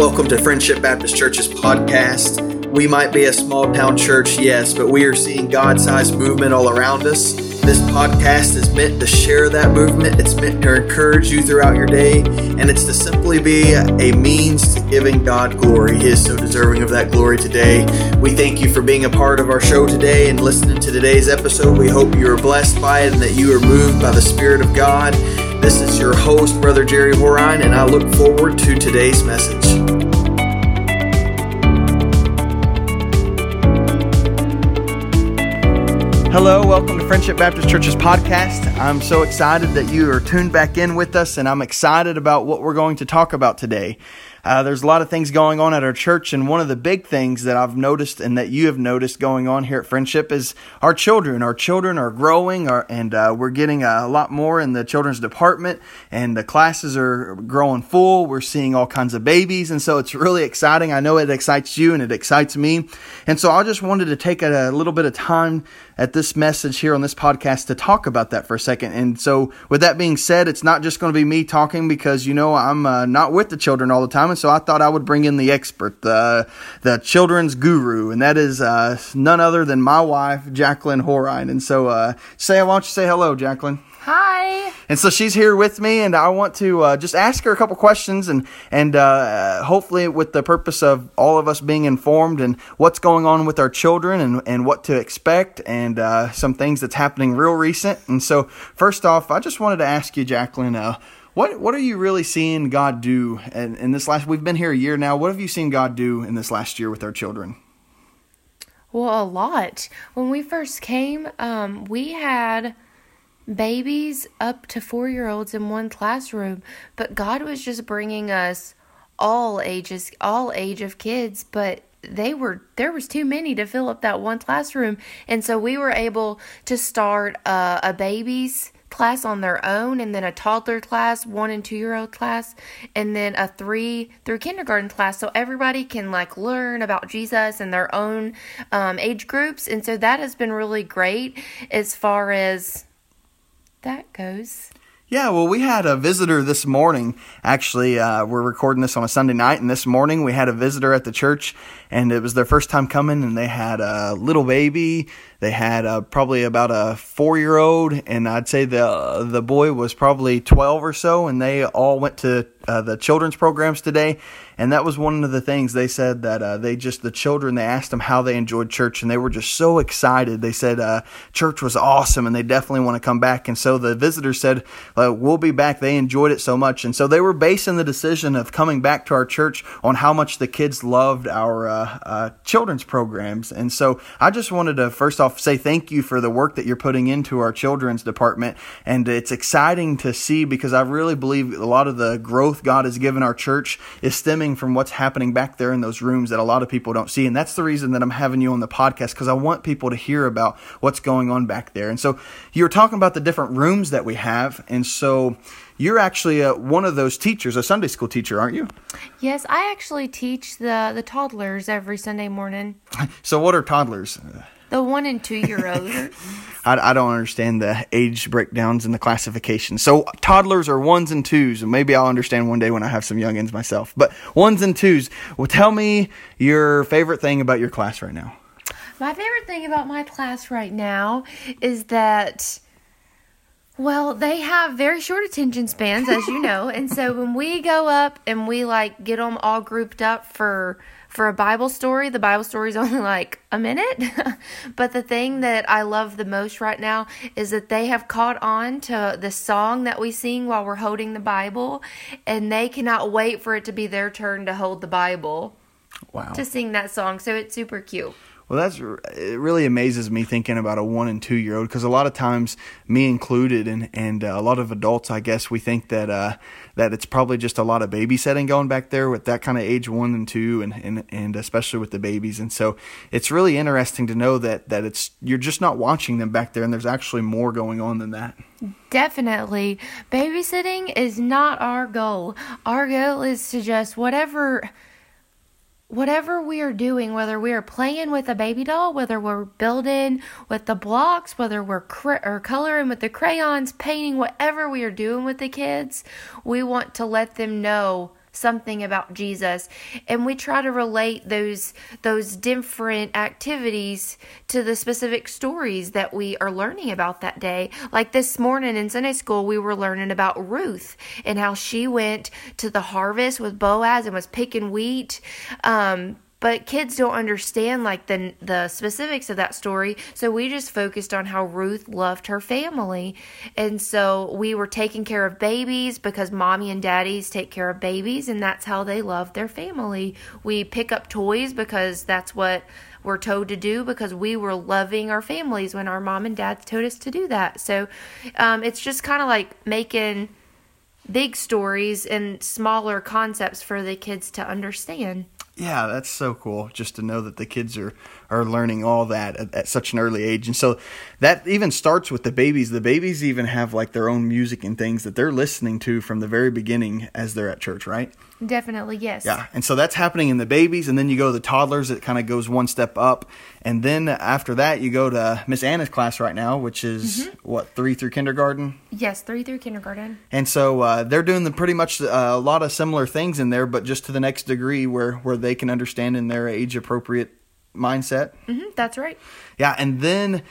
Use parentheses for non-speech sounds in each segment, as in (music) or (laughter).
Welcome to Friendship Baptist Church's podcast. We might be a small town church, yes, but we are seeing God sized movement all around us. This podcast is meant to share that movement. It's meant to encourage you throughout your day, and it's to simply be a means to giving God glory. He is so deserving of that glory today. We thank you for being a part of our show today and listening to today's episode. We hope you are blessed by it and that you are moved by the Spirit of God. This is your host, Brother Jerry Horine, and I look forward to today's message. Hello, welcome to Friendship Baptist Church's podcast. I'm so excited that you are tuned back in with us, and I'm excited about what we're going to talk about today. Uh, there's a lot of things going on at our church, and one of the big things that I've noticed and that you have noticed going on here at Friendship is our children. Our children are growing, our, and uh, we're getting a lot more in the children's department, and the classes are growing full. We're seeing all kinds of babies, and so it's really exciting. I know it excites you, and it excites me. And so I just wanted to take a, a little bit of time at this message here on this podcast to talk about that for a second. And so, with that being said, it's not just going to be me talking because you know I'm uh, not with the children all the time, and so I thought I would bring in the expert, the the children's guru, and that is uh, none other than my wife, Jacqueline Horine. And so, uh, say, why don't you say hello, Jacqueline? Hi. And so she's here with me, and I want to uh, just ask her a couple questions, and and uh, hopefully with the purpose of all of us being informed and what's going on with our children and and what to expect, and uh, some things that's happening real recent. And so first off, I just wanted to ask you, Jacqueline. What what are you really seeing God do in, in this last? We've been here a year now. What have you seen God do in this last year with our children? Well, a lot. When we first came, um, we had babies up to four year olds in one classroom, but God was just bringing us all ages, all age of kids, but they were there was too many to fill up that one classroom and so we were able to start uh, a babies class on their own and then a toddler class one and two year old class and then a three through kindergarten class so everybody can like learn about jesus and their own um, age groups and so that has been really great as far as that goes. Yeah, well, we had a visitor this morning. Actually, uh, we're recording this on a Sunday night, and this morning we had a visitor at the church, and it was their first time coming, and they had a little baby. They had uh, probably about a four year old, and I'd say the the boy was probably twelve or so, and they all went to uh, the children's programs today, and that was one of the things they said that uh, they just the children they asked them how they enjoyed church, and they were just so excited. They said uh, church was awesome, and they definitely want to come back. And so the visitors said we'll be back. They enjoyed it so much, and so they were basing the decision of coming back to our church on how much the kids loved our uh, uh, children's programs. And so I just wanted to first off say thank you for the work that you're putting into our children's department, and it's exciting to see because I really believe a lot of the growth God has given our church is stemming from what's happening back there in those rooms that a lot of people don't see. And that's the reason that I'm having you on the podcast because I want people to hear about what's going on back there. And so you were talking about the different rooms that we have. And so you're actually a, one of those teachers, a Sunday school teacher, aren't you? Yes, I actually teach the, the toddlers every Sunday morning. So, what are toddlers? The one and two year olds. (laughs) I, I don't understand the age breakdowns and the classification. So toddlers are ones and twos, and maybe I'll understand one day when I have some youngins myself. But ones and twos. Well, tell me your favorite thing about your class right now. My favorite thing about my class right now is that. Well, they have very short attention spans, as you know, and so when we go up and we like get them all grouped up for for a Bible story, the Bible story is (laughs) only like a minute. (laughs) but the thing that I love the most right now is that they have caught on to the song that we sing while we're holding the Bible, and they cannot wait for it to be their turn to hold the Bible. Wow. To sing that song. So it's super cute. Well, that's it. Really amazes me thinking about a one and two year old because a lot of times, me included, and and uh, a lot of adults, I guess, we think that uh, that it's probably just a lot of babysitting going back there with that kind of age one and two, and and and especially with the babies. And so it's really interesting to know that that it's you're just not watching them back there, and there's actually more going on than that. Definitely, babysitting is not our goal. Our goal is to just whatever whatever we are doing, whether we are playing with a baby doll, whether we're building with the blocks, whether we're or coloring with the crayons, painting, whatever we are doing with the kids, we want to let them know something about Jesus. And we try to relate those those different activities to the specific stories that we are learning about that day. Like this morning in Sunday school we were learning about Ruth and how she went to the harvest with Boaz and was picking wheat um but kids don't understand like the the specifics of that story. So we just focused on how Ruth loved her family. And so we were taking care of babies because mommy and daddies take care of babies and that's how they love their family. We pick up toys because that's what we're told to do because we were loving our families when our mom and dad told us to do that. So um, it's just kind of like making big stories and smaller concepts for the kids to understand yeah, that's so cool just to know that the kids are, are learning all that at, at, such an early age. And so that even starts with the babies. The babies even have like their own music and things that they're listening to from the very beginning as they're at church, right? Definitely, yes. Yeah. And so that's happening in the babies. And then you go to the toddlers, it kind of goes one step up. And then after that, you go to Miss Anna's class right now, which is mm-hmm. what, three through kindergarten? Yes, three through kindergarten. And so uh, they're doing the pretty much uh, a lot of similar things in there, but just to the next degree where, where they can understand in their age appropriate mindset. Mm-hmm, that's right. Yeah. And then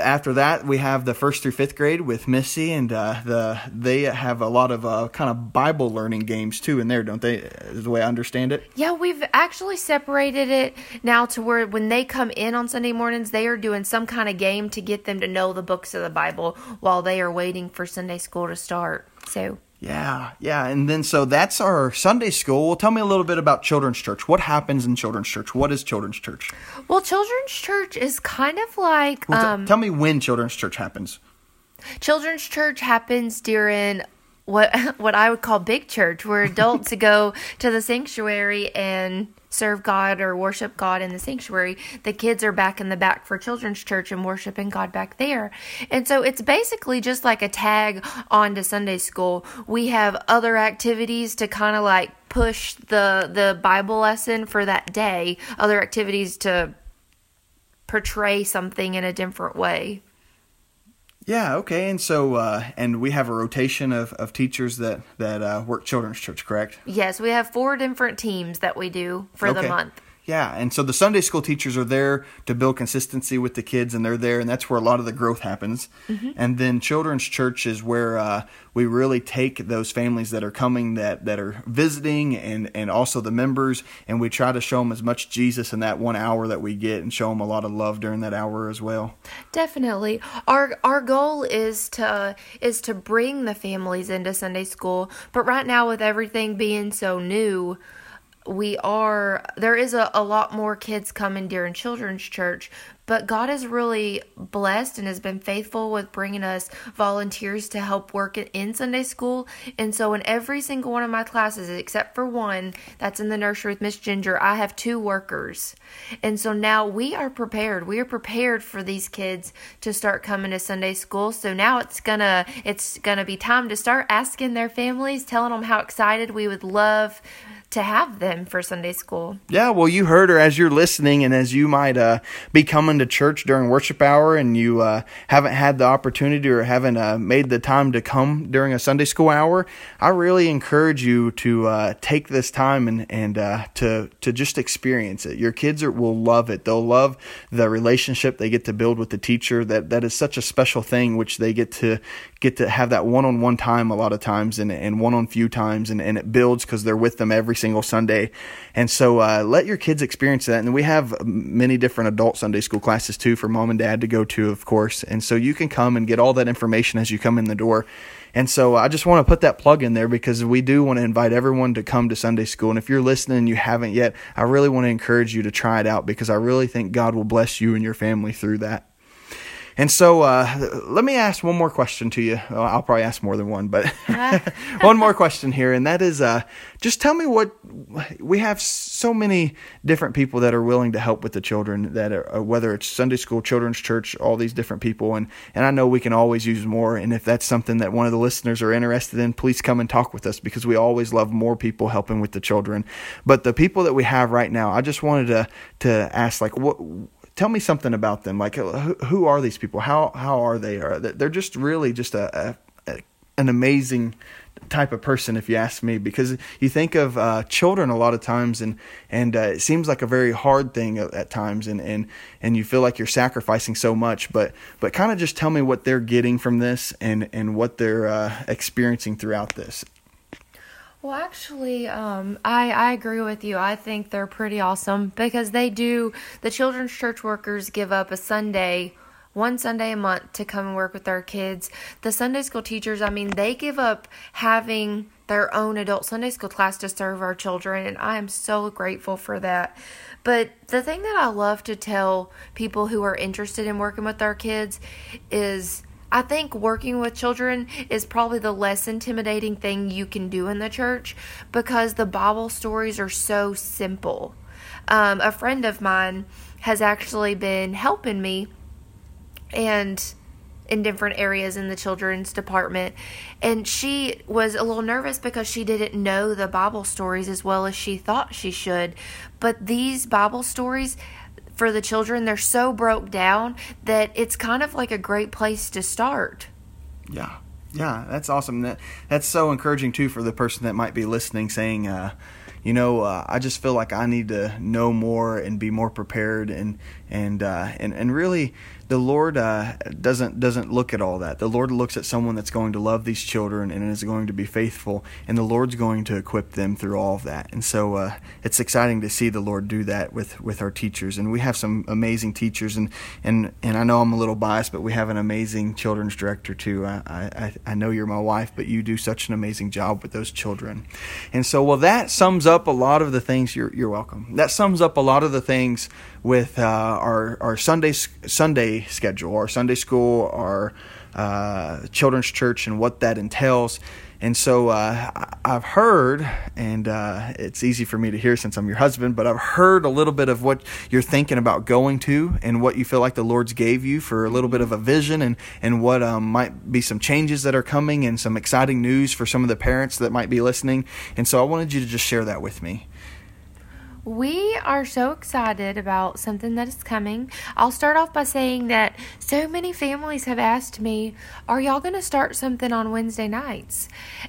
after that, we have the first through fifth grade with Missy, and uh, the they have a lot of uh, kind of Bible learning games too in there, don't they? Is the way I understand it. Yeah, we've actually separated it now to where when they come in on Sunday mornings, they are doing some kind of game to get them to know the books of the Bible while they are waiting for Sunday school to start. So yeah, yeah. And then so that's our Sunday school. Well, tell me a little bit about children's church. What happens in children's church? What is children's church? Well, children's church is kind of like. Well, t- um, tell me when children's church happens. Children's church happens during what (laughs) what I would call big church, where adults (laughs) go to the sanctuary and serve God or worship God in the sanctuary. The kids are back in the back for children's church and worshiping God back there. And so it's basically just like a tag on to Sunday school. We have other activities to kind of like push the the Bible lesson for that day, other activities to portray something in a different way. Yeah, okay. And so, uh, and we have a rotation of, of teachers that, that uh, work children's church, correct? Yes, we have four different teams that we do for okay. the month. Yeah, and so the Sunday school teachers are there to build consistency with the kids, and they're there, and that's where a lot of the growth happens. Mm-hmm. And then children's church is where uh, we really take those families that are coming, that that are visiting, and and also the members, and we try to show them as much Jesus in that one hour that we get, and show them a lot of love during that hour as well. Definitely, our our goal is to is to bring the families into Sunday school, but right now with everything being so new we are there is a, a lot more kids coming during children's church but god is really blessed and has been faithful with bringing us volunteers to help work in sunday school. And so in every single one of my classes except for one that's in the nursery with miss ginger i have two workers. And so now we are prepared. We are prepared for these kids to start coming to sunday school. So now it's gonna it's gonna be time to start asking their families telling them how excited we would love to have them for Sunday school. Yeah, well, you heard her as you're listening, and as you might uh, be coming to church during worship hour, and you uh, haven't had the opportunity or haven't uh, made the time to come during a Sunday school hour. I really encourage you to uh, take this time and and uh, to to just experience it. Your kids are, will love it. They'll love the relationship they get to build with the teacher. That that is such a special thing, which they get to get to have that one on one time a lot of times, and and one on few times, and and it builds because they're with them every single Sunday. And so uh, let your kids experience that. And we have many different adult Sunday school classes too for mom and dad to go to, of course. And so you can come and get all that information as you come in the door. And so I just want to put that plug in there because we do want to invite everyone to come to Sunday school. And if you're listening and you haven't yet, I really want to encourage you to try it out because I really think God will bless you and your family through that. And so, uh, let me ask one more question to you. I'll probably ask more than one, but (laughs) one more question here, and that is, uh, just tell me what we have. So many different people that are willing to help with the children. That are, uh, whether it's Sunday school, children's church, all these different people, and and I know we can always use more. And if that's something that one of the listeners are interested in, please come and talk with us because we always love more people helping with the children. But the people that we have right now, I just wanted to to ask, like, what tell me something about them. Like, who, who are these people? How how are they? Are they're just really just a, a, a an amazing type of person, if you ask me, because you think of uh, children a lot of times, and and uh, it seems like a very hard thing at, at, times, and, and and you feel like you're sacrificing so much. But but kind of just tell me what they're getting from this, and and what they're uh, experiencing throughout this. Well, actually, um, I I agree with you. I think they're pretty awesome because they do. The children's church workers give up a Sunday one Sunday a month to come and work with our kids. The Sunday school teachers, I mean, they give up having their own adult Sunday school class to serve our children, and I am so grateful for that. But the thing that I love to tell people who are interested in working with our kids is I think working with children is probably the less intimidating thing you can do in the church because the Bible stories are so simple. Um, a friend of mine has actually been helping me and in different areas in the children's department. And she was a little nervous because she didn't know the Bible stories as well as she thought she should. But these Bible stories for the children, they're so broke down that it's kind of like a great place to start. Yeah. Yeah, that's awesome. That that's so encouraging too for the person that might be listening saying uh you know, uh, I just feel like I need to know more and be more prepared and and uh, and and really the Lord uh, doesn't doesn't look at all that. The Lord looks at someone that's going to love these children and is going to be faithful, and the Lord's going to equip them through all of that. And so uh, it's exciting to see the Lord do that with, with our teachers. And we have some amazing teachers, and and and I know I'm a little biased, but we have an amazing children's director too. I I, I know you're my wife, but you do such an amazing job with those children. And so, well, that sums up a lot of the things. You're you're welcome. That sums up a lot of the things with uh, our our Sunday Sunday schedule, our Sunday school, our uh, children's church, and what that entails. And so uh, I've heard, and uh, it's easy for me to hear since I'm your husband, but I've heard a little bit of what you're thinking about going to and what you feel like the Lord's gave you for a little bit of a vision and, and what um, might be some changes that are coming and some exciting news for some of the parents that might be listening. And so I wanted you to just share that with me. We are so excited about something that is coming. I'll start off by saying that so many families have asked me, "Are y'all going to start something on Wednesday nights?"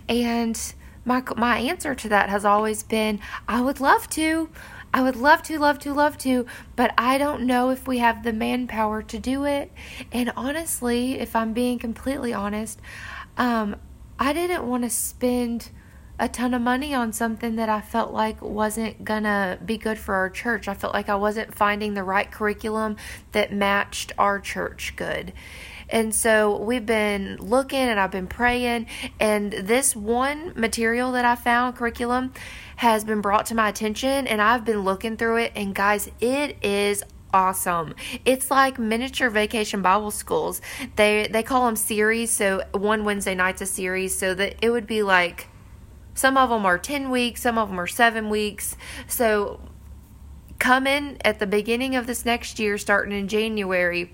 And my my answer to that has always been, "I would love to. I would love to, love to, love to, but I don't know if we have the manpower to do it." And honestly, if I'm being completely honest, um, I didn't want to spend a ton of money on something that I felt like wasn't gonna be good for our church. I felt like I wasn't finding the right curriculum that matched our church good. And so we've been looking and I've been praying, and this one material that I found, curriculum, has been brought to my attention, and I've been looking through it. And guys, it is awesome. It's like miniature vacation Bible schools. They they call them series, so one Wednesday night's a series, so that it would be like some of them are 10 weeks, some of them are 7 weeks. So coming at the beginning of this next year, starting in January,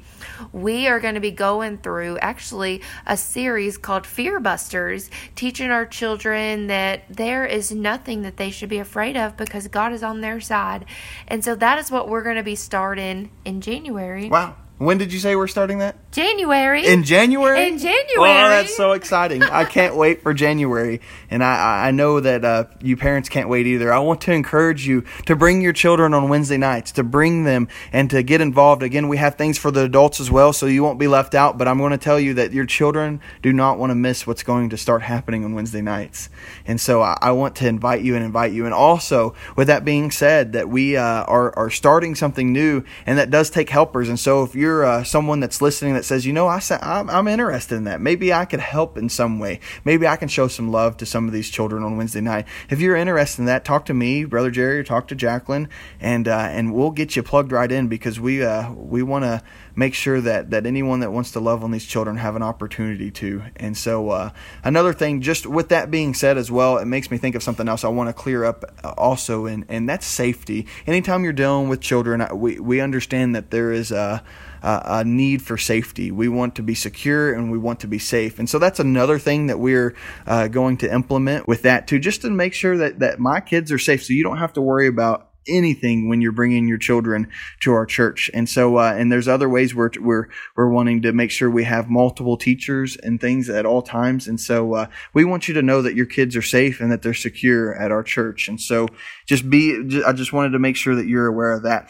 we are going to be going through actually a series called Fear Busters, teaching our children that there is nothing that they should be afraid of because God is on their side. And so that is what we're going to be starting in January. Wow. When did you say we're starting that? January. In January? In January. Oh, that's so exciting. I can't wait for January. And I, I know that uh, you parents can't wait either. I want to encourage you to bring your children on Wednesday nights, to bring them and to get involved. Again, we have things for the adults as well, so you won't be left out. But I'm going to tell you that your children do not want to miss what's going to start happening on Wednesday nights. And so I, I want to invite you and invite you. And also, with that being said, that we uh, are, are starting something new, and that does take helpers. And so if you're uh, someone that's listening that says, you know, I, I'm, I'm interested in that. Maybe I could help in some way. Maybe I can show some love to some of these children on Wednesday night. If you're interested in that, talk to me, Brother Jerry, or talk to Jacqueline, and uh, and we'll get you plugged right in because we uh, we want to make sure that that anyone that wants to love on these children have an opportunity to. And so uh, another thing, just with that being said as well, it makes me think of something else I want to clear up uh, also, and and that's safety. Anytime you're dealing with children, we we understand that there is a a need for safety. We want to be secure and we want to be safe. And so that's another thing that we're uh, going to implement with that too, just to make sure that, that my kids are safe. So you don't have to worry about anything when you're bringing your children to our church. And so, uh, and there's other ways we're, we're, we're wanting to make sure we have multiple teachers and things at all times. And so, uh, we want you to know that your kids are safe and that they're secure at our church. And so just be, I just wanted to make sure that you're aware of that.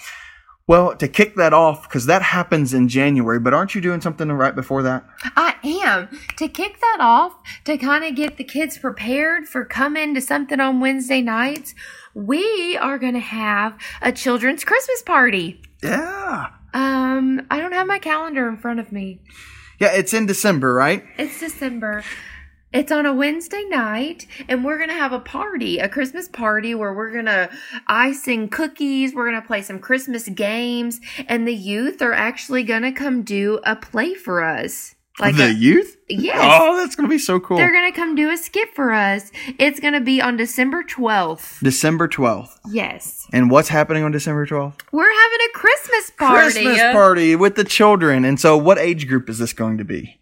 Well, to kick that off, because that happens in January, but aren't you doing something right before that? I am. To kick that off, to kind of get the kids prepared for coming to something on Wednesday nights, we are going to have a children's Christmas party. Yeah. Um, I don't have my calendar in front of me. Yeah, it's in December, right? It's December. It's on a Wednesday night, and we're gonna have a party, a Christmas party where we're gonna icing cookies. We're gonna play some Christmas games, and the youth are actually gonna come do a play for us. Like the a, youth? Yes. Oh, that's gonna be so cool. They're gonna come do a skit for us. It's gonna be on December twelfth. December twelfth. Yes. And what's happening on December twelfth? We're having a Christmas party. Christmas party with the children. And so, what age group is this going to be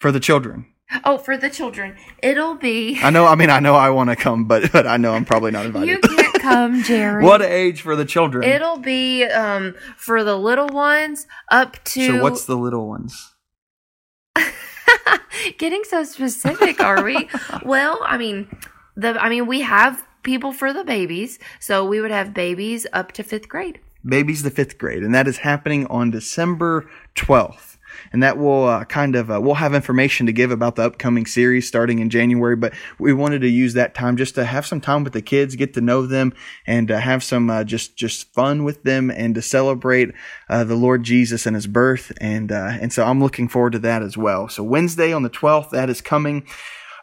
for the children? Oh, for the children, it'll be. I know. I mean, I know I want to come, but but I know I'm probably not invited. You can't come, (laughs) Jerry. what age for the children? It'll be um for the little ones up to. So what's the little ones? (laughs) Getting so specific, are we? (laughs) well, I mean, the I mean we have people for the babies, so we would have babies up to fifth grade. Babies the fifth grade, and that is happening on December twelfth and that will uh, kind of uh, we'll have information to give about the upcoming series starting in January. But we wanted to use that time just to have some time with the kids, get to know them, and uh, have some uh, just just fun with them, and to celebrate uh, the Lord Jesus and His birth. And uh, and so I'm looking forward to that as well. So Wednesday on the 12th, that is coming.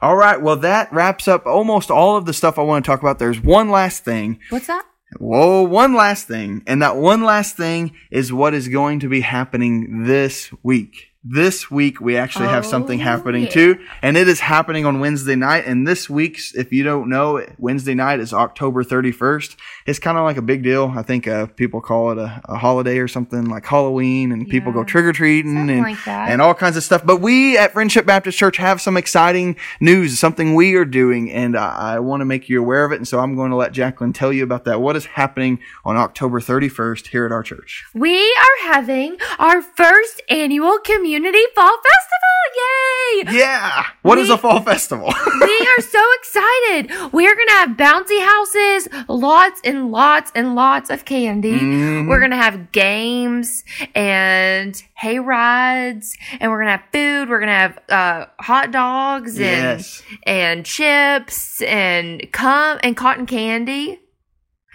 All right. Well, that wraps up almost all of the stuff I want to talk about. There's one last thing. What's that? Whoa, one last thing. And that one last thing is what is going to be happening this week. This week we actually have something Oh, happening yeah. too, and it is happening on Wednesday night. And this week's, if you don't know, Wednesday night is October 31st. It's kind of like a big deal. I think uh, people call it a, a holiday or something like Halloween, and people go trick or treating Something and like and all kinds of stuff. But we at Friendship Baptist Church have some exciting news, something we are doing, and I, I want to make you aware of it. And so I'm going to let Jacqueline tell you about that. What is happening on October 31st here at our church? We are having our first annual community fall festival. Yay! Yeah. What is We- a fall festival? (laughs) we are so excited. We're going to have bouncy houses, lots and lots and lots of candy. Mhm. We're going to have games and hay rides and we're going to have food. We're going to have uh, hot dogs and yes. and chips and cum and cotton candy.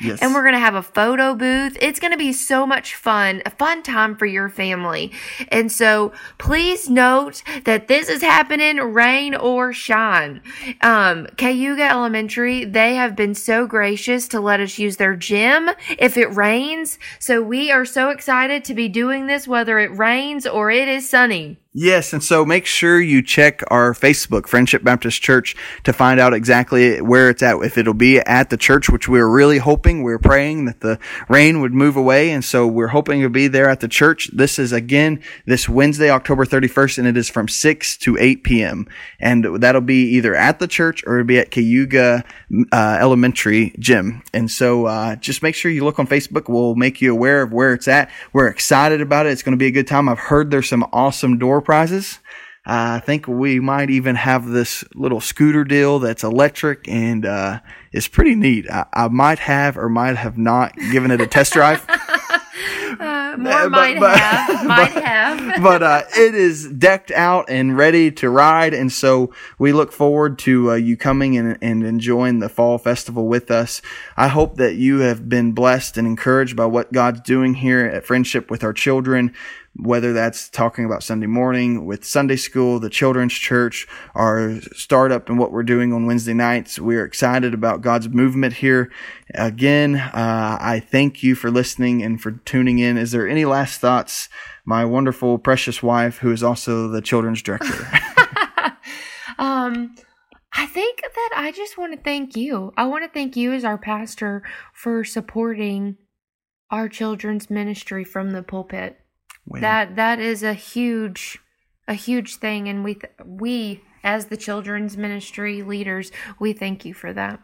Yes. And we're going to have a photo booth. It's going to be so much fun, a fun time for your family. And so please note that this is happening rain or shine. Um, Cayuga Elementary, they have been so gracious to let us use their gym if it rains. So we are so excited to be doing this, whether it rains or it is sunny. Yes, and so make sure you check our Facebook, Friendship Baptist Church, to find out exactly where it's at. If it'll be at the church, which we're really hoping, we're praying that the rain would move away, and so we're hoping to be there at the church. This is again this Wednesday, October 31st, and it is from 6 to 8 p.m. And that'll be either at the church or it'll be at Cayuga uh, Elementary Gym. And so uh, just make sure you look on Facebook. We'll make you aware of where it's at. We're excited about it. It's going to be a good time. I've heard there's some awesome door prizes. Uh, I think we might even have this little scooter deal that's electric and uh, it's pretty neat. I, I might have or might have not given it a test drive. (laughs) Uh, more but- might but- have, (laughs) might but- have. (laughs) but uh, it is decked out and ready to ride, and so we look forward to uh, you coming and, and enjoying the fall festival with us. I hope that you have been blessed and encouraged by what God's doing here at Friendship with our children. Whether that's talking about Sunday morning with Sunday school, the children's church, our startup, and what we're doing on Wednesday nights, we're excited about God's movement here. Again, uh, I thank you for listening and for tuning in. Is there any last thoughts? my wonderful, precious wife, who is also the children's director. (laughs) (laughs) Um, I think that I just want to thank you. I want to thank you as our pastor for supporting our children's ministry from the pulpit. That that is a huge a huge thing and we th- we as the children's ministry leaders, we thank you for that.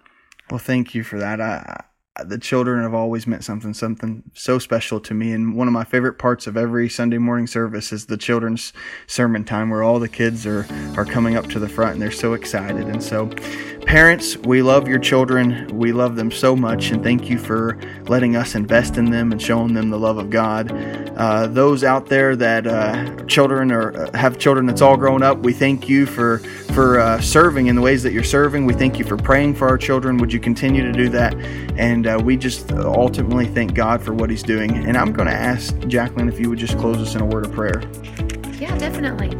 well, thank you for that. I the children have always meant something something so special to me and one of my favorite parts of every sunday morning service is the children's sermon time where all the kids are are coming up to the front and they're so excited and so parents we love your children we love them so much and thank you for letting us invest in them and showing them the love of god uh, those out there that uh, children or uh, have children that's all grown up we thank you for for uh, serving in the ways that you're serving we thank you for praying for our children would you continue to do that and uh, we just ultimately thank God for what He's doing. And I'm going to ask Jacqueline if you would just close us in a word of prayer. Yeah, definitely.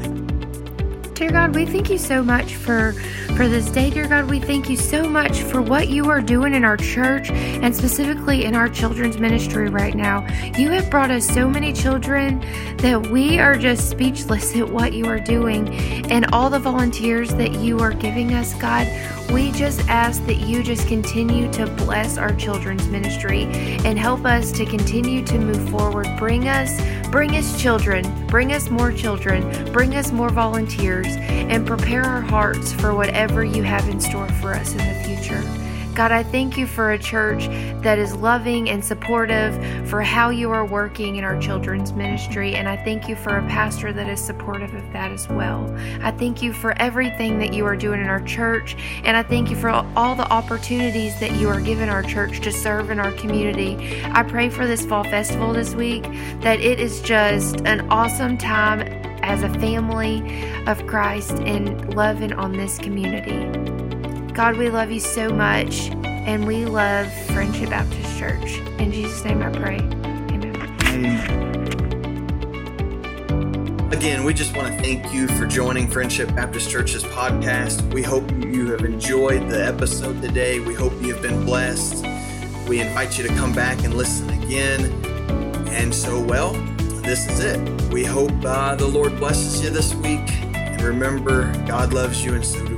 Dear God, we thank you so much for for this day, dear God. We thank you so much for what you are doing in our church and specifically in our children's ministry right now. You have brought us so many children that we are just speechless at what you are doing and all the volunteers that you are giving us, God. We just ask that you just continue to bless our children's ministry and help us to continue to move forward. Bring us, bring us children, bring us more children, bring us more volunteers, and prepare our hearts for whatever you have in store for us in the future. God, I thank you for a church that is loving and supportive for how you are working in our children's ministry. And I thank you for a pastor that is supportive of that as well. I thank you for everything that you are doing in our church. And I thank you for all the opportunities that you are giving our church to serve in our community. I pray for this fall festival this week that it is just an awesome time as a family of Christ and loving on this community. God, we love you so much, and we love Friendship Baptist Church. In Jesus' name I pray. Amen. Amen. Again, we just want to thank you for joining Friendship Baptist Church's podcast. We hope you have enjoyed the episode today. We hope you have been blessed. We invite you to come back and listen again. And so, well, this is it. We hope uh, the Lord blesses you this week. And remember, God loves you, and so.